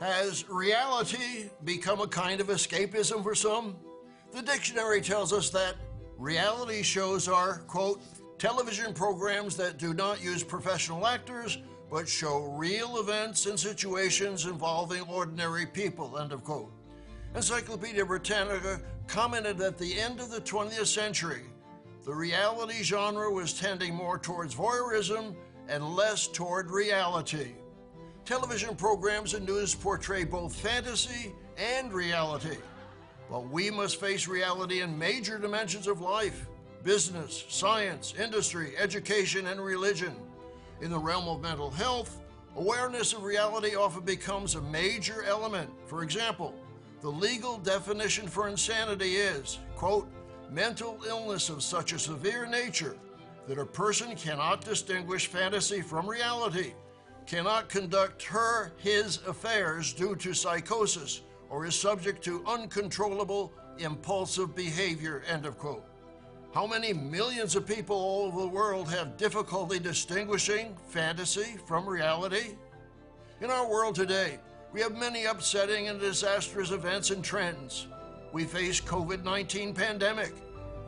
Has reality become a kind of escapism for some? The dictionary tells us that reality shows are, quote, television programs that do not use professional actors but show real events and situations involving ordinary people, end of quote. Encyclopedia Britannica commented at the end of the 20th century, the reality genre was tending more towards voyeurism and less toward reality. Television programs and news portray both fantasy and reality. But we must face reality in major dimensions of life business, science, industry, education, and religion. In the realm of mental health, awareness of reality often becomes a major element. For example, the legal definition for insanity is, quote, mental illness of such a severe nature that a person cannot distinguish fantasy from reality, cannot conduct her, his affairs due to psychosis, or is subject to uncontrollable impulsive behavior, end of quote. How many millions of people all over the world have difficulty distinguishing fantasy from reality? In our world today, we have many upsetting and disastrous events and trends. We face COVID-19 pandemic,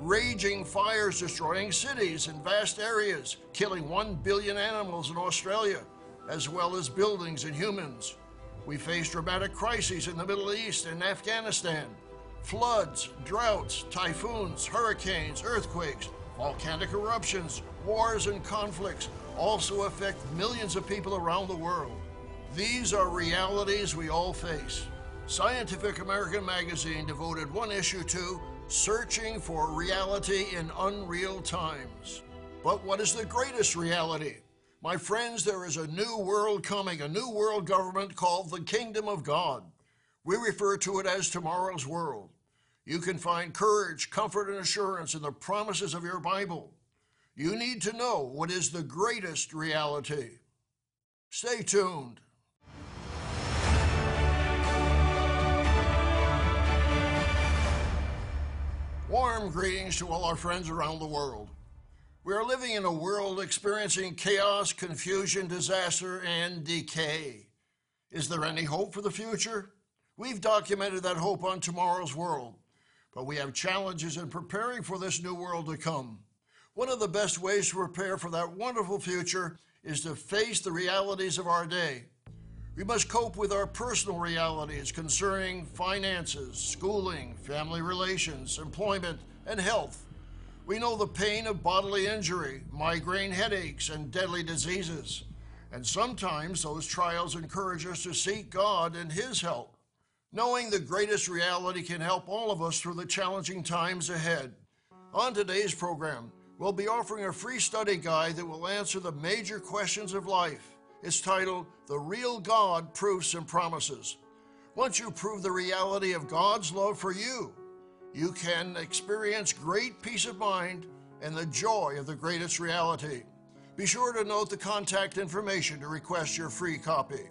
raging fires destroying cities and vast areas, killing 1 billion animals in Australia, as well as buildings and humans. We face dramatic crises in the Middle East and Afghanistan, floods, droughts, typhoons, hurricanes, earthquakes, volcanic eruptions, wars, and conflicts also affect millions of people around the world. These are realities we all face. Scientific American magazine devoted one issue to searching for reality in unreal times. But what is the greatest reality? My friends, there is a new world coming, a new world government called the Kingdom of God. We refer to it as tomorrow's world. You can find courage, comfort, and assurance in the promises of your Bible. You need to know what is the greatest reality. Stay tuned. Warm greetings to all our friends around the world. We are living in a world experiencing chaos, confusion, disaster, and decay. Is there any hope for the future? We've documented that hope on tomorrow's world but we have challenges in preparing for this new world to come. One of the best ways to prepare for that wonderful future is to face the realities of our day. We must cope with our personal realities concerning finances, schooling, family relations, employment, and health. We know the pain of bodily injury, migraine headaches, and deadly diseases. And sometimes those trials encourage us to seek God and His help. Knowing the greatest reality can help all of us through the challenging times ahead. On today's program, we'll be offering a free study guide that will answer the major questions of life. It's titled The Real God Proofs and Promises. Once you prove the reality of God's love for you, you can experience great peace of mind and the joy of the greatest reality. Be sure to note the contact information to request your free copy.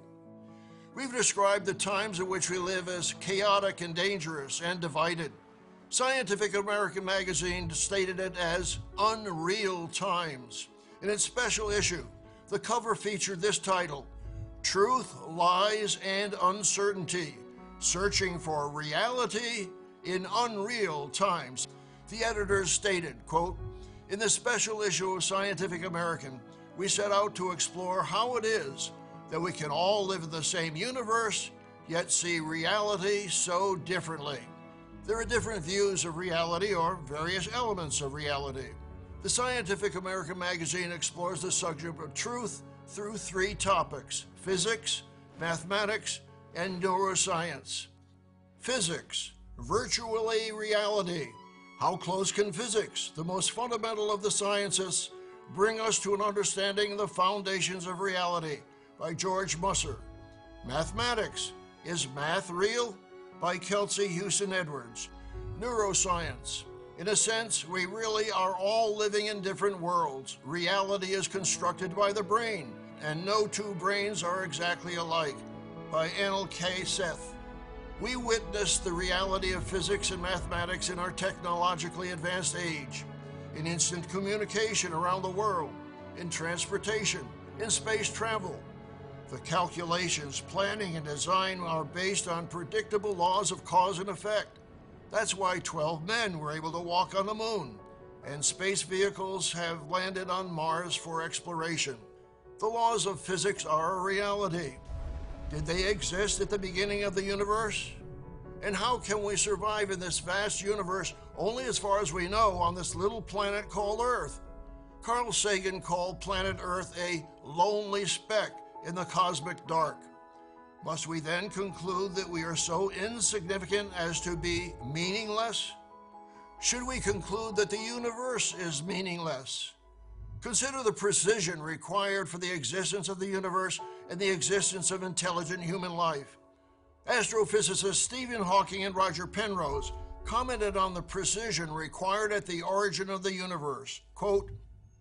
We've described the times in which we live as chaotic and dangerous and divided. Scientific American magazine stated it as unreal times. In its special issue, the cover featured this title, Truth, Lies, and Uncertainty, Searching for Reality in Unreal Times. The editors stated, quote, in this special issue of Scientific American, we set out to explore how it is that we can all live in the same universe, yet see reality so differently. There are different views of reality or various elements of reality. The Scientific American magazine explores the subject of truth through three topics physics, mathematics, and neuroscience. Physics, virtually reality. How close can physics, the most fundamental of the sciences, bring us to an understanding of the foundations of reality? by George Musser. Mathematics, Is Math Real? by Kelsey Houston Edwards. Neuroscience, in a sense, we really are all living in different worlds. Reality is constructed by the brain, and no two brains are exactly alike, by Anil K. Seth. We witness the reality of physics and mathematics in our technologically advanced age, in instant communication around the world, in transportation, in space travel, The calculations, planning, and design are based on predictable laws of cause and effect. That's why 12 men were able to walk on the moon, and space vehicles have landed on Mars for exploration. The laws of physics are a reality. Did they exist at the beginning of the universe? And how can we survive in this vast universe only as far as we know on this little planet called Earth? Carl Sagan called planet Earth a lonely speck in the cosmic dark. Must we then conclude that we are so insignificant as to be meaningless? Should we conclude that the universe is meaningless? Consider the precision required for the existence of the universe and the existence of intelligent human life. Astrophysicists Stephen Hawking and Roger Penrose commented on the precision required at the origin of the universe. Quote,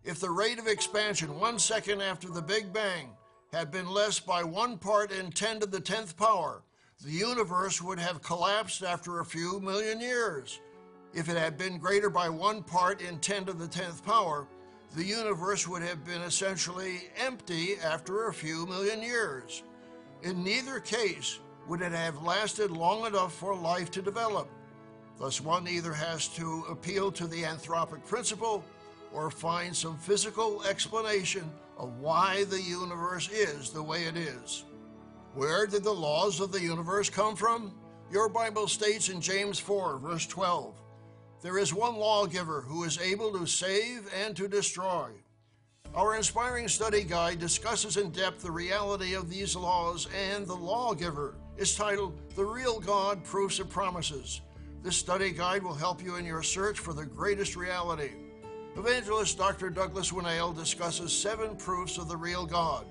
if the rate of expansion one second after the Big Bang had been less by one part in 10 to the 10th power, the universe would have collapsed after a few million years. If it had been greater by one part in 10 to the 10th power, the universe would have been essentially empty after a few million years. In neither case would it have lasted long enough for life to develop. Thus, one either has to appeal to the anthropic principle or find some physical explanation of why the universe is the way it is. Where did the laws of the universe come from? Your Bible states in James 4, verse 12 There is one lawgiver who is able to save and to destroy. Our inspiring study guide discusses in depth the reality of these laws, and the lawgiver is titled The Real God Proofs and Promises. This study guide will help you in your search for the greatest reality. Evangelist Dr. Douglas Winnail discusses seven proofs of the real God.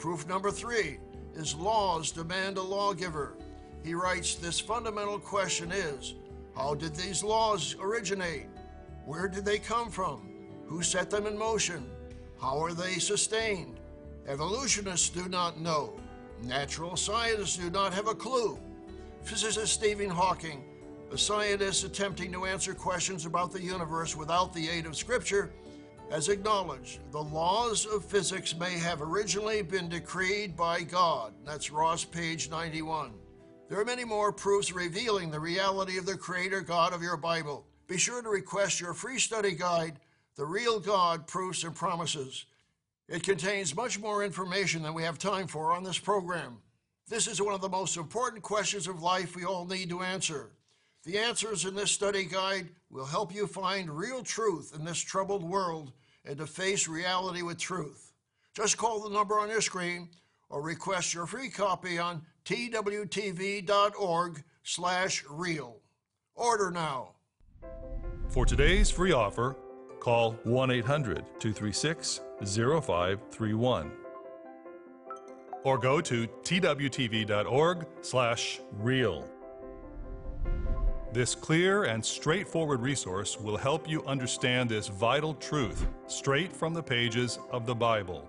Proof number three is laws demand a lawgiver. He writes, This fundamental question is how did these laws originate? Where did they come from? Who set them in motion? How are they sustained? Evolutionists do not know. Natural scientists do not have a clue. Physicist Stephen Hawking a scientist attempting to answer questions about the universe without the aid of Scripture has acknowledged the laws of physics may have originally been decreed by God. That's Ross, page 91. There are many more proofs revealing the reality of the Creator God of your Bible. Be sure to request your free study guide, The Real God Proofs and Promises. It contains much more information than we have time for on this program. This is one of the most important questions of life we all need to answer. The answers in this study guide will help you find real truth in this troubled world and to face reality with truth. Just call the number on your screen or request your free copy on twtv.org slash real. Order now. For today's free offer, call 1-800-236-0531 or go to twtv.org slash real. This clear and straightforward resource will help you understand this vital truth straight from the pages of the Bible.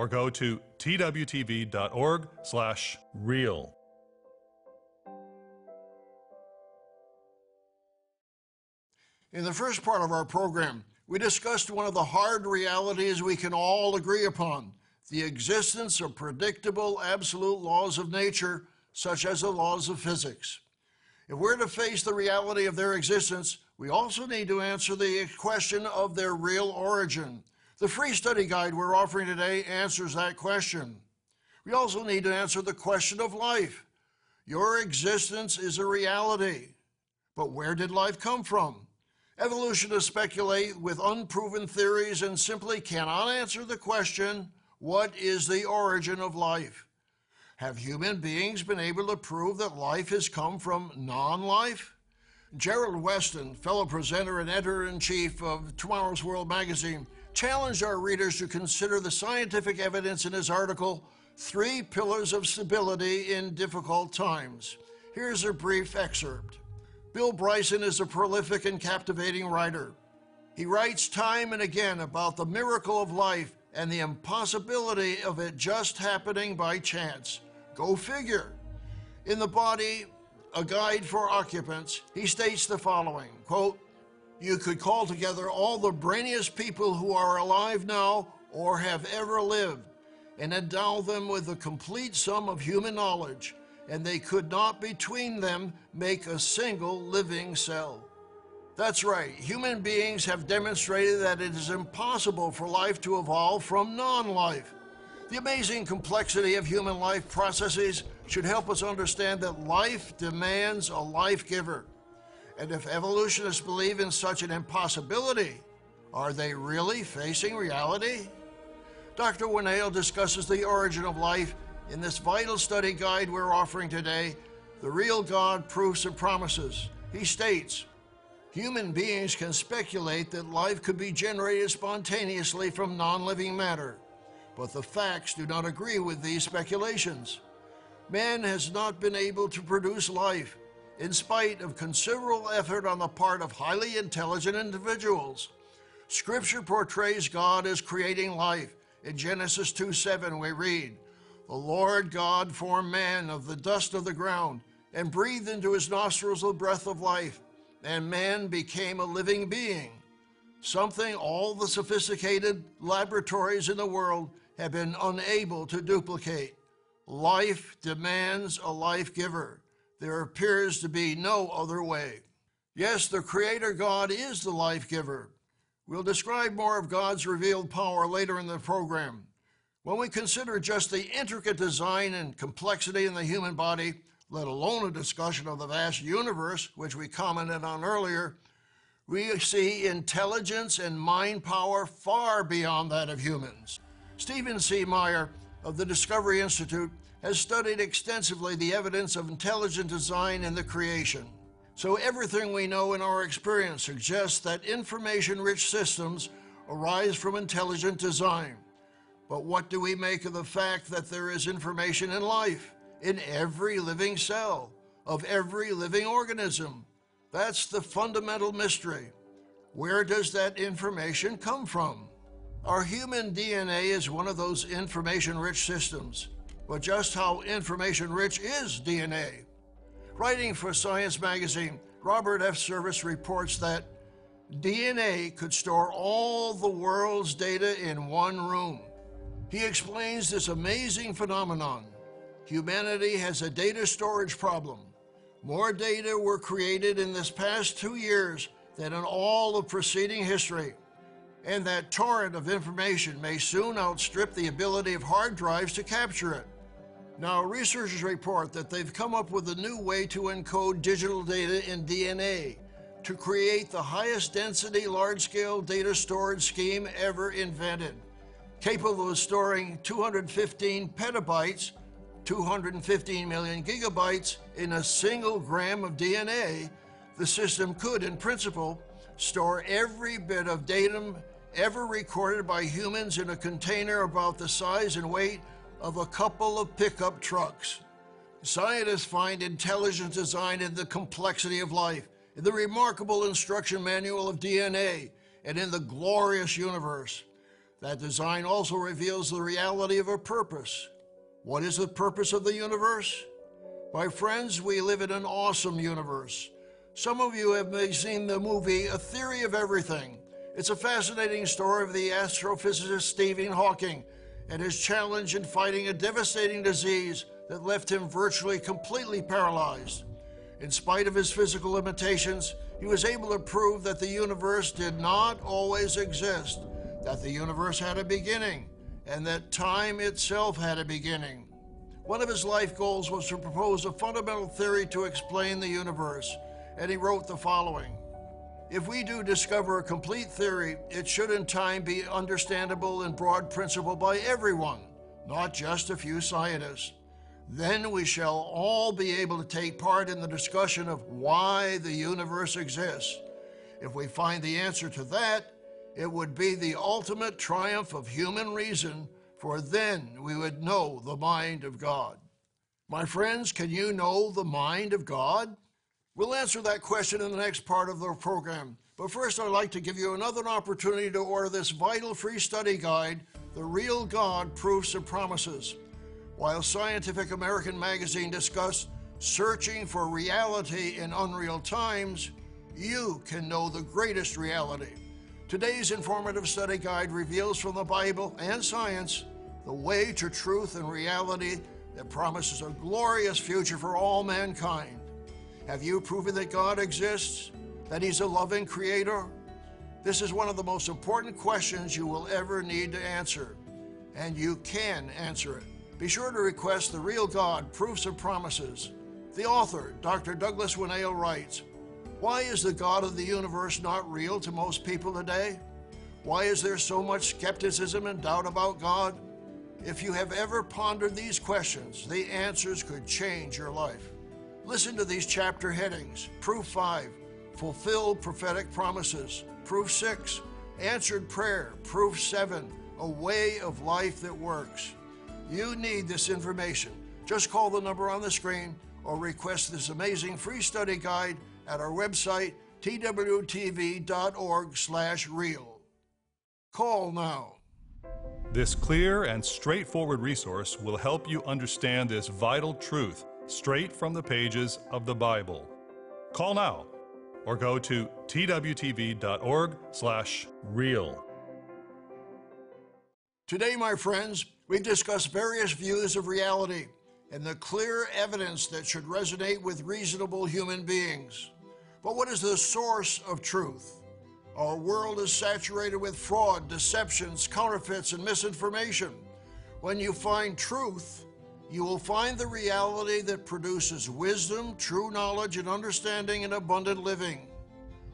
or go to twtv.org/real. In the first part of our program, we discussed one of the hard realities we can all agree upon the existence of predictable absolute laws of nature, such as the laws of physics. If we're to face the reality of their existence, we also need to answer the question of their real origin. The free study guide we're offering today answers that question. We also need to answer the question of life. Your existence is a reality, but where did life come from? Evolutionists speculate with unproven theories and simply cannot answer the question what is the origin of life? Have human beings been able to prove that life has come from non life? Gerald Weston, fellow presenter and editor in chief of Tomorrow's World magazine, challenged our readers to consider the scientific evidence in his article, Three Pillars of Stability in Difficult Times. Here's a brief excerpt. Bill Bryson is a prolific and captivating writer. He writes time and again about the miracle of life and the impossibility of it just happening by chance. Go figure. In the body, a guide for occupants, he states the following quote, You could call together all the brainiest people who are alive now or have ever lived and endow them with a complete sum of human knowledge, and they could not between them make a single living cell. That's right, human beings have demonstrated that it is impossible for life to evolve from non life. The amazing complexity of human life processes should help us understand that life demands a life giver. And if evolutionists believe in such an impossibility, are they really facing reality? Dr. Winnail discusses the origin of life in this vital study guide we're offering today, The Real God Proofs and Promises. He states, Human beings can speculate that life could be generated spontaneously from non living matter, but the facts do not agree with these speculations. Man has not been able to produce life, in spite of considerable effort on the part of highly intelligent individuals. Scripture portrays God as creating life in Genesis 2 7, we read, The Lord God formed man of the dust of the ground and breathed into his nostrils the breath of life, and man became a living being. Something all the sophisticated laboratories in the world have been unable to duplicate. Life demands a life giver. There appears to be no other way. Yes, the Creator God is the life giver. We'll describe more of God's revealed power later in the program. When we consider just the intricate design and complexity in the human body, let alone a discussion of the vast universe, which we commented on earlier, we see intelligence and mind power far beyond that of humans. Stephen C. Meyer of the Discovery Institute has studied extensively the evidence of intelligent design in the creation. So everything we know in our experience suggests that information-rich systems arise from intelligent design. But what do we make of the fact that there is information in life, in every living cell, of every living organism? That's the fundamental mystery. Where does that information come from? Our human DNA is one of those information-rich systems. But just how information-rich is DNA? Writing for Science magazine, Robert F. Service reports that DNA could store all the world's data in one room. He explains this amazing phenomenon. Humanity has a data storage problem. More data were created in this past two years than in all of preceding history. And that torrent of information may soon outstrip the ability of hard drives to capture it. Now, researchers report that they've come up with a new way to encode digital data in DNA to create the highest density large scale data storage scheme ever invented. Capable of storing 215 petabytes, 215 million gigabytes in a single gram of DNA, the system could, in principle, store every bit of datum ever recorded by humans in a container about the size and weight of a couple of pickup trucks. Scientists find intelligent design in the complexity of life, in the remarkable instruction manual of DNA, and in the glorious universe. That design also reveals the reality of a purpose. What is the purpose of the universe? My friends, we live in an awesome universe. Some of you have seen the movie A Theory of Everything. It's a fascinating story of the astrophysicist Stephen Hawking and his challenge in fighting a devastating disease that left him virtually completely paralyzed. In spite of his physical limitations, he was able to prove that the universe did not always exist, that the universe had a beginning, and that time itself had a beginning. One of his life goals was to propose a fundamental theory to explain the universe, and he wrote the following if we do discover a complete theory, it should in time be understandable in broad principle by everyone, not just a few scientists. Then we shall all be able to take part in the discussion of why the universe exists. If we find the answer to that, it would be the ultimate triumph of human reason for then we would know the mind of God. My friends, can you know the mind of God? We'll answer that question in the next part of the program. But first, I'd like to give you another opportunity to order this vital free study guide, The Real God Proofs and Promises. While Scientific American magazine discussed searching for reality in unreal times, you can know the greatest reality. Today's informative study guide reveals from the Bible and science the way to truth and reality that promises a glorious future for all mankind. Have you proven that God exists? That He's a loving Creator? This is one of the most important questions you will ever need to answer, and you can answer it. Be sure to request The Real God Proofs and Promises. The author, Dr. Douglas Winnail, writes Why is the God of the universe not real to most people today? Why is there so much skepticism and doubt about God? If you have ever pondered these questions, the answers could change your life. Listen to these chapter headings Proof 5 Fulfilled prophetic promises. Proof 6 Answered prayer. Proof 7 A way of life that works. You need this information. Just call the number on the screen or request this amazing free study guide at our website twtv.org/real. Call now. This clear and straightforward resource will help you understand this vital truth straight from the pages of the Bible. Call now or go to twtv.org/real. Today, my friends, we discuss various views of reality and the clear evidence that should resonate with reasonable human beings. But what is the source of truth? Our world is saturated with fraud, deceptions, counterfeits, and misinformation. When you find truth, you will find the reality that produces wisdom, true knowledge, and understanding and abundant living.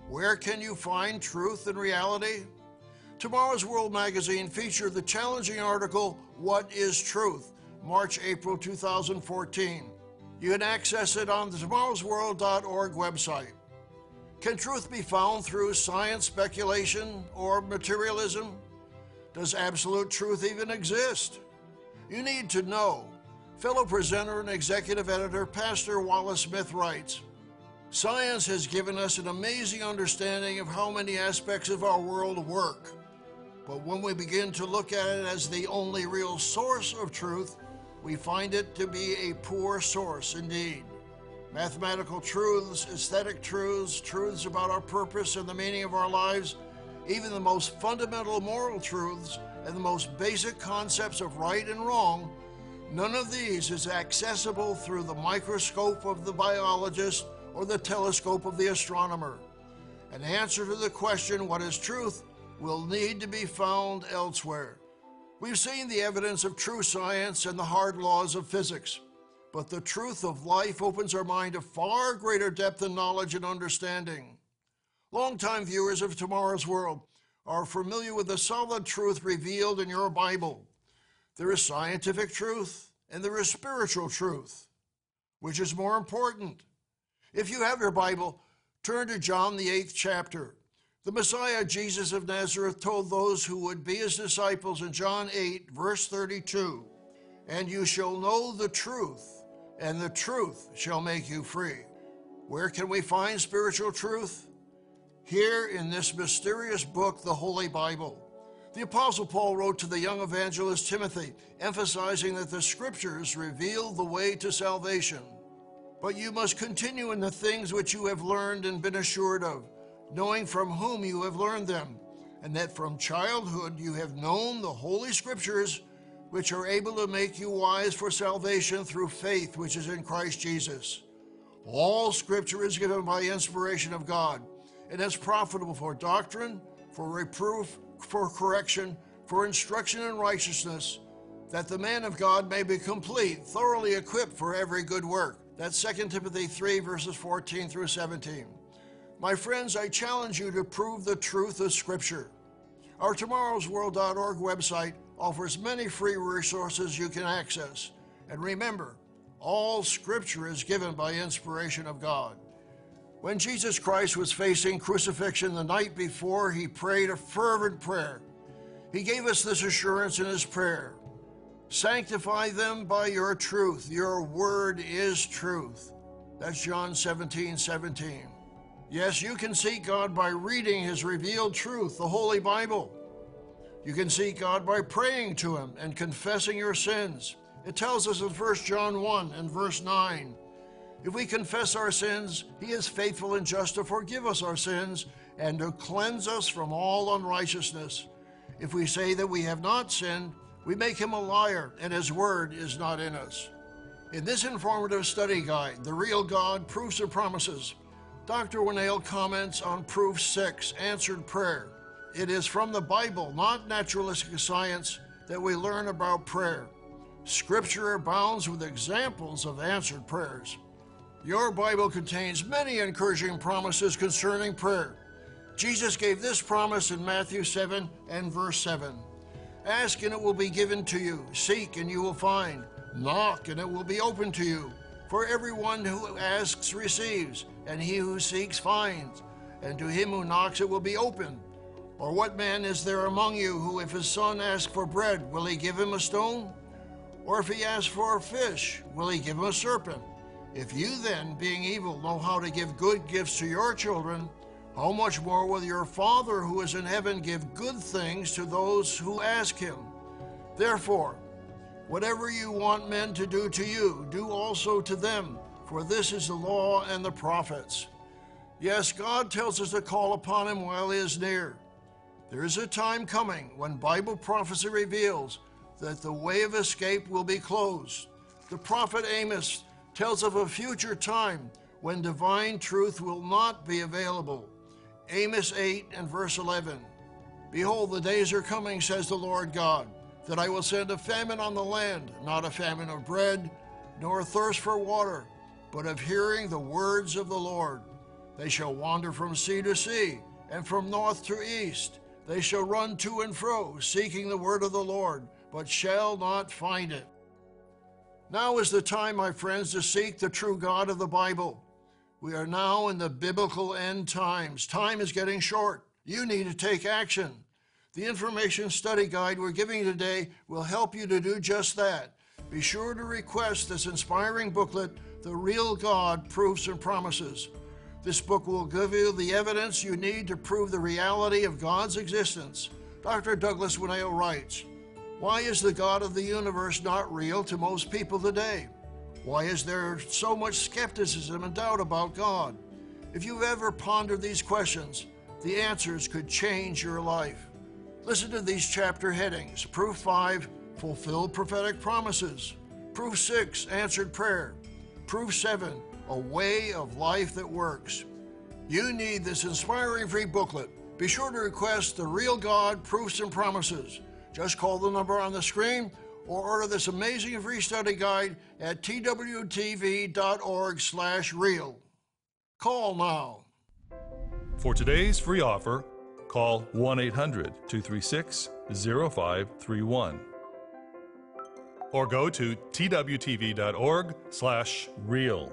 Where can you find truth and reality? Tomorrow's World magazine featured the challenging article, What is Truth? March April 2014. You can access it on the tomorrowsworld.org website. Can truth be found through science speculation or materialism? Does absolute truth even exist? You need to know. Fellow presenter and executive editor Pastor Wallace Smith writes Science has given us an amazing understanding of how many aspects of our world work. But when we begin to look at it as the only real source of truth, we find it to be a poor source indeed. Mathematical truths, aesthetic truths, truths about our purpose and the meaning of our lives, even the most fundamental moral truths and the most basic concepts of right and wrong, none of these is accessible through the microscope of the biologist or the telescope of the astronomer. An answer to the question, what is truth, will need to be found elsewhere. We've seen the evidence of true science and the hard laws of physics, but the truth of life opens our mind to far greater depth and knowledge and understanding. Longtime viewers of Tomorrow's World are familiar with the solid truth revealed in your Bible. There is scientific truth and there is spiritual truth. Which is more important? If you have your Bible, turn to John the eighth chapter. The Messiah, Jesus of Nazareth, told those who would be his disciples in John 8, verse 32, And you shall know the truth, and the truth shall make you free. Where can we find spiritual truth? Here in this mysterious book, the Holy Bible. The Apostle Paul wrote to the young evangelist Timothy, emphasizing that the Scriptures reveal the way to salvation. But you must continue in the things which you have learned and been assured of knowing from whom you have learned them, and that from childhood you have known the Holy Scriptures, which are able to make you wise for salvation through faith which is in Christ Jesus. All Scripture is given by inspiration of God, and is profitable for doctrine, for reproof, for correction, for instruction in righteousness, that the man of God may be complete, thoroughly equipped for every good work. That's 2 Timothy 3, verses 14 through 17. My friends, I challenge you to prove the truth of Scripture. Our tomorrowsworld.org website offers many free resources you can access. And remember, all Scripture is given by inspiration of God. When Jesus Christ was facing crucifixion the night before, he prayed a fervent prayer. He gave us this assurance in his prayer Sanctify them by your truth. Your word is truth. That's John 17 17. Yes, you can seek God by reading His revealed truth, the Holy Bible. You can seek God by praying to Him and confessing your sins. It tells us in 1 John 1 and verse 9 if we confess our sins, He is faithful and just to forgive us our sins and to cleanse us from all unrighteousness. If we say that we have not sinned, we make Him a liar, and His word is not in us. In this informative study guide, The Real God Proofs and Promises, Dr. Winnail comments on Proof 6 Answered Prayer. It is from the Bible, not naturalistic science, that we learn about prayer. Scripture abounds with examples of answered prayers. Your Bible contains many encouraging promises concerning prayer. Jesus gave this promise in Matthew 7 and verse 7 Ask and it will be given to you, seek and you will find, knock and it will be open to you. For everyone who asks receives, and he who seeks finds, and to him who knocks it will be open. Or what man is there among you who, if his son asks for bread, will he give him a stone? Or if he asks for a fish, will he give him a serpent? If you then, being evil, know how to give good gifts to your children, how much more will your Father who is in heaven give good things to those who ask him? Therefore, whatever you want men to do to you, do also to them, for this is the law and the prophets. Yes, God tells us to call upon him while he is near. There is a time coming when Bible prophecy reveals that the way of escape will be closed. The prophet Amos tells of a future time when divine truth will not be available. Amos 8 and verse 11. Behold, the days are coming, says the Lord God, that I will send a famine on the land, not a famine of bread, nor a thirst for water, but of hearing the words of the Lord. They shall wander from sea to sea, and from north to east. They shall run to and fro, seeking the word of the Lord, but shall not find it. Now is the time, my friends, to seek the true God of the Bible. We are now in the biblical end times. Time is getting short. You need to take action. The information study guide we're giving today will help you to do just that. Be sure to request this inspiring booklet, The Real God Proofs and Promises. This book will give you the evidence you need to prove the reality of God's existence. Dr. Douglas Winnail writes, why is the God of the universe not real to most people today? Why is there so much skepticism and doubt about God? If you've ever pondered these questions, the answers could change your life. Listen to these chapter headings Proof 5 Fulfilled prophetic promises. Proof 6 Answered prayer. Proof 7 A way of life that works. You need this inspiring free booklet. Be sure to request The Real God Proofs and Promises. Just call the number on the screen or order this amazing free study guide at twtv.org/real. Call now. For today's free offer, call 1-800-236-0531 or go to twtv.org/real.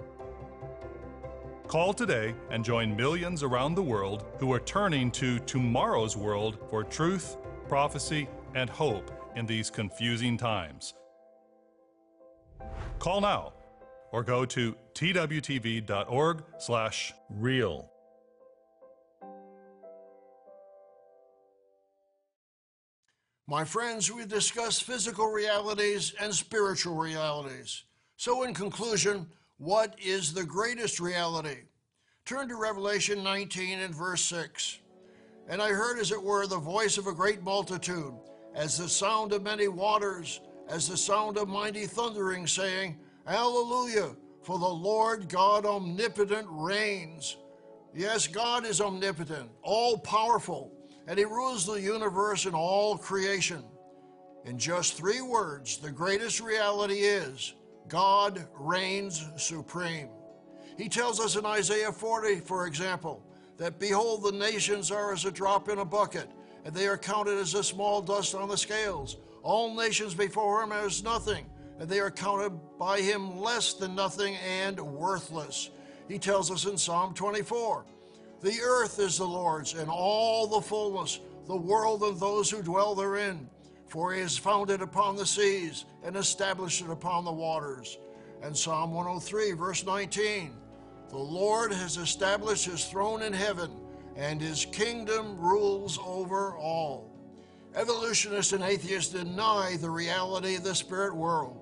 Call today and join millions around the world who are turning to tomorrow's world for truth, prophecy, and hope in these confusing times. Call now or go to twtv.org/real. My friends, we discuss physical realities and spiritual realities. So, in conclusion, what is the greatest reality? Turn to Revelation 19 and verse 6. And I heard, as it were, the voice of a great multitude, as the sound of many waters, as the sound of mighty thundering, saying, Hallelujah, for the Lord God omnipotent reigns. Yes, God is omnipotent, all powerful, and He rules the universe and all creation. In just three words, the greatest reality is God reigns supreme. He tells us in Isaiah 40, for example, that behold, the nations are as a drop in a bucket, and they are counted as a small dust on the scales. All nations before him as nothing, and they are counted by him less than nothing and worthless. He tells us in Psalm 24 The earth is the Lord's, and all the fullness, the world and those who dwell therein. For he has founded upon the seas and established it upon the waters. And Psalm 103, verse 19 The Lord has established his throne in heaven, and his kingdom rules over all. Evolutionists and atheists deny the reality of the spirit world.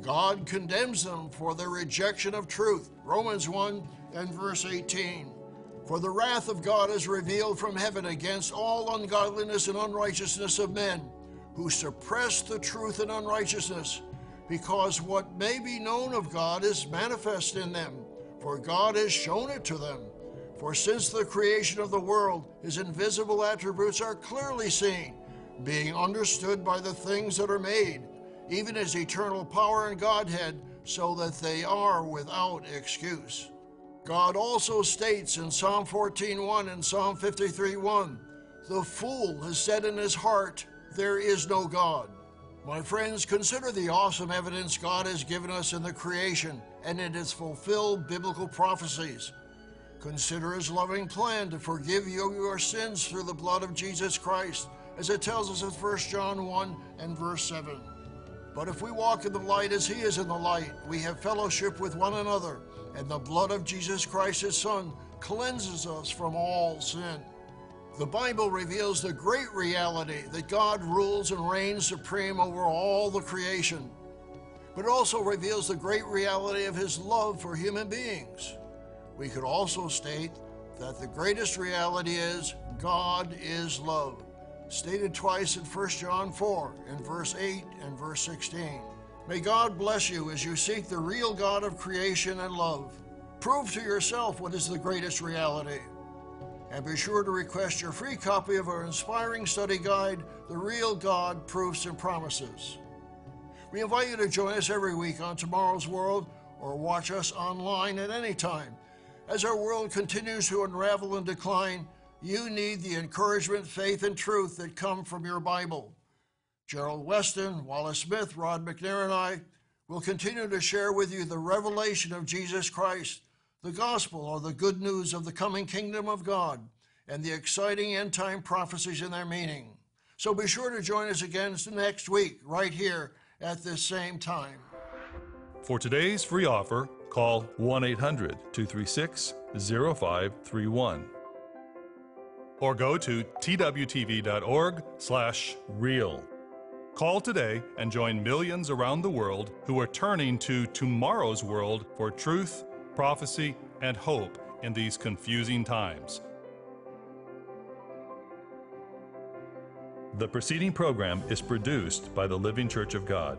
God condemns them for their rejection of truth. Romans 1 and verse 18. For the wrath of God is revealed from heaven against all ungodliness and unrighteousness of men who suppress the truth and unrighteousness, because what may be known of God is manifest in them, for God has shown it to them. For since the creation of the world, his invisible attributes are clearly seen, being understood by the things that are made, even his eternal power and Godhead, so that they are without excuse. God also states in Psalm 14:1 and Psalm 53:1, "The fool has said in his heart, there is no God." My friends, consider the awesome evidence God has given us in the creation and in its fulfilled biblical prophecies. Consider his loving plan to forgive you your sins through the blood of Jesus Christ, as it tells us in 1 John 1 and verse 7. But if we walk in the light as he is in the light, we have fellowship with one another, and the blood of Jesus Christ, his Son, cleanses us from all sin. The Bible reveals the great reality that God rules and reigns supreme over all the creation, but it also reveals the great reality of his love for human beings. We could also state that the greatest reality is God is love, stated twice in 1 John 4, in verse 8 and verse 16. May God bless you as you seek the real God of creation and love. Prove to yourself what is the greatest reality. And be sure to request your free copy of our inspiring study guide, The Real God Proofs and Promises. We invite you to join us every week on Tomorrow's World or watch us online at any time. As our world continues to unravel and decline, you need the encouragement, faith, and truth that come from your Bible. Gerald Weston, Wallace Smith, Rod McNair, and I will continue to share with you the revelation of Jesus Christ, the gospel or the good news of the coming kingdom of God, and the exciting end time prophecies and their meaning. So be sure to join us again next week, right here at this same time. For today's free offer, call 1 800 236 0531 or go to twtv.org/real. Call today and join millions around the world who are turning to tomorrow's world for truth, prophecy, and hope in these confusing times. The preceding program is produced by the Living Church of God.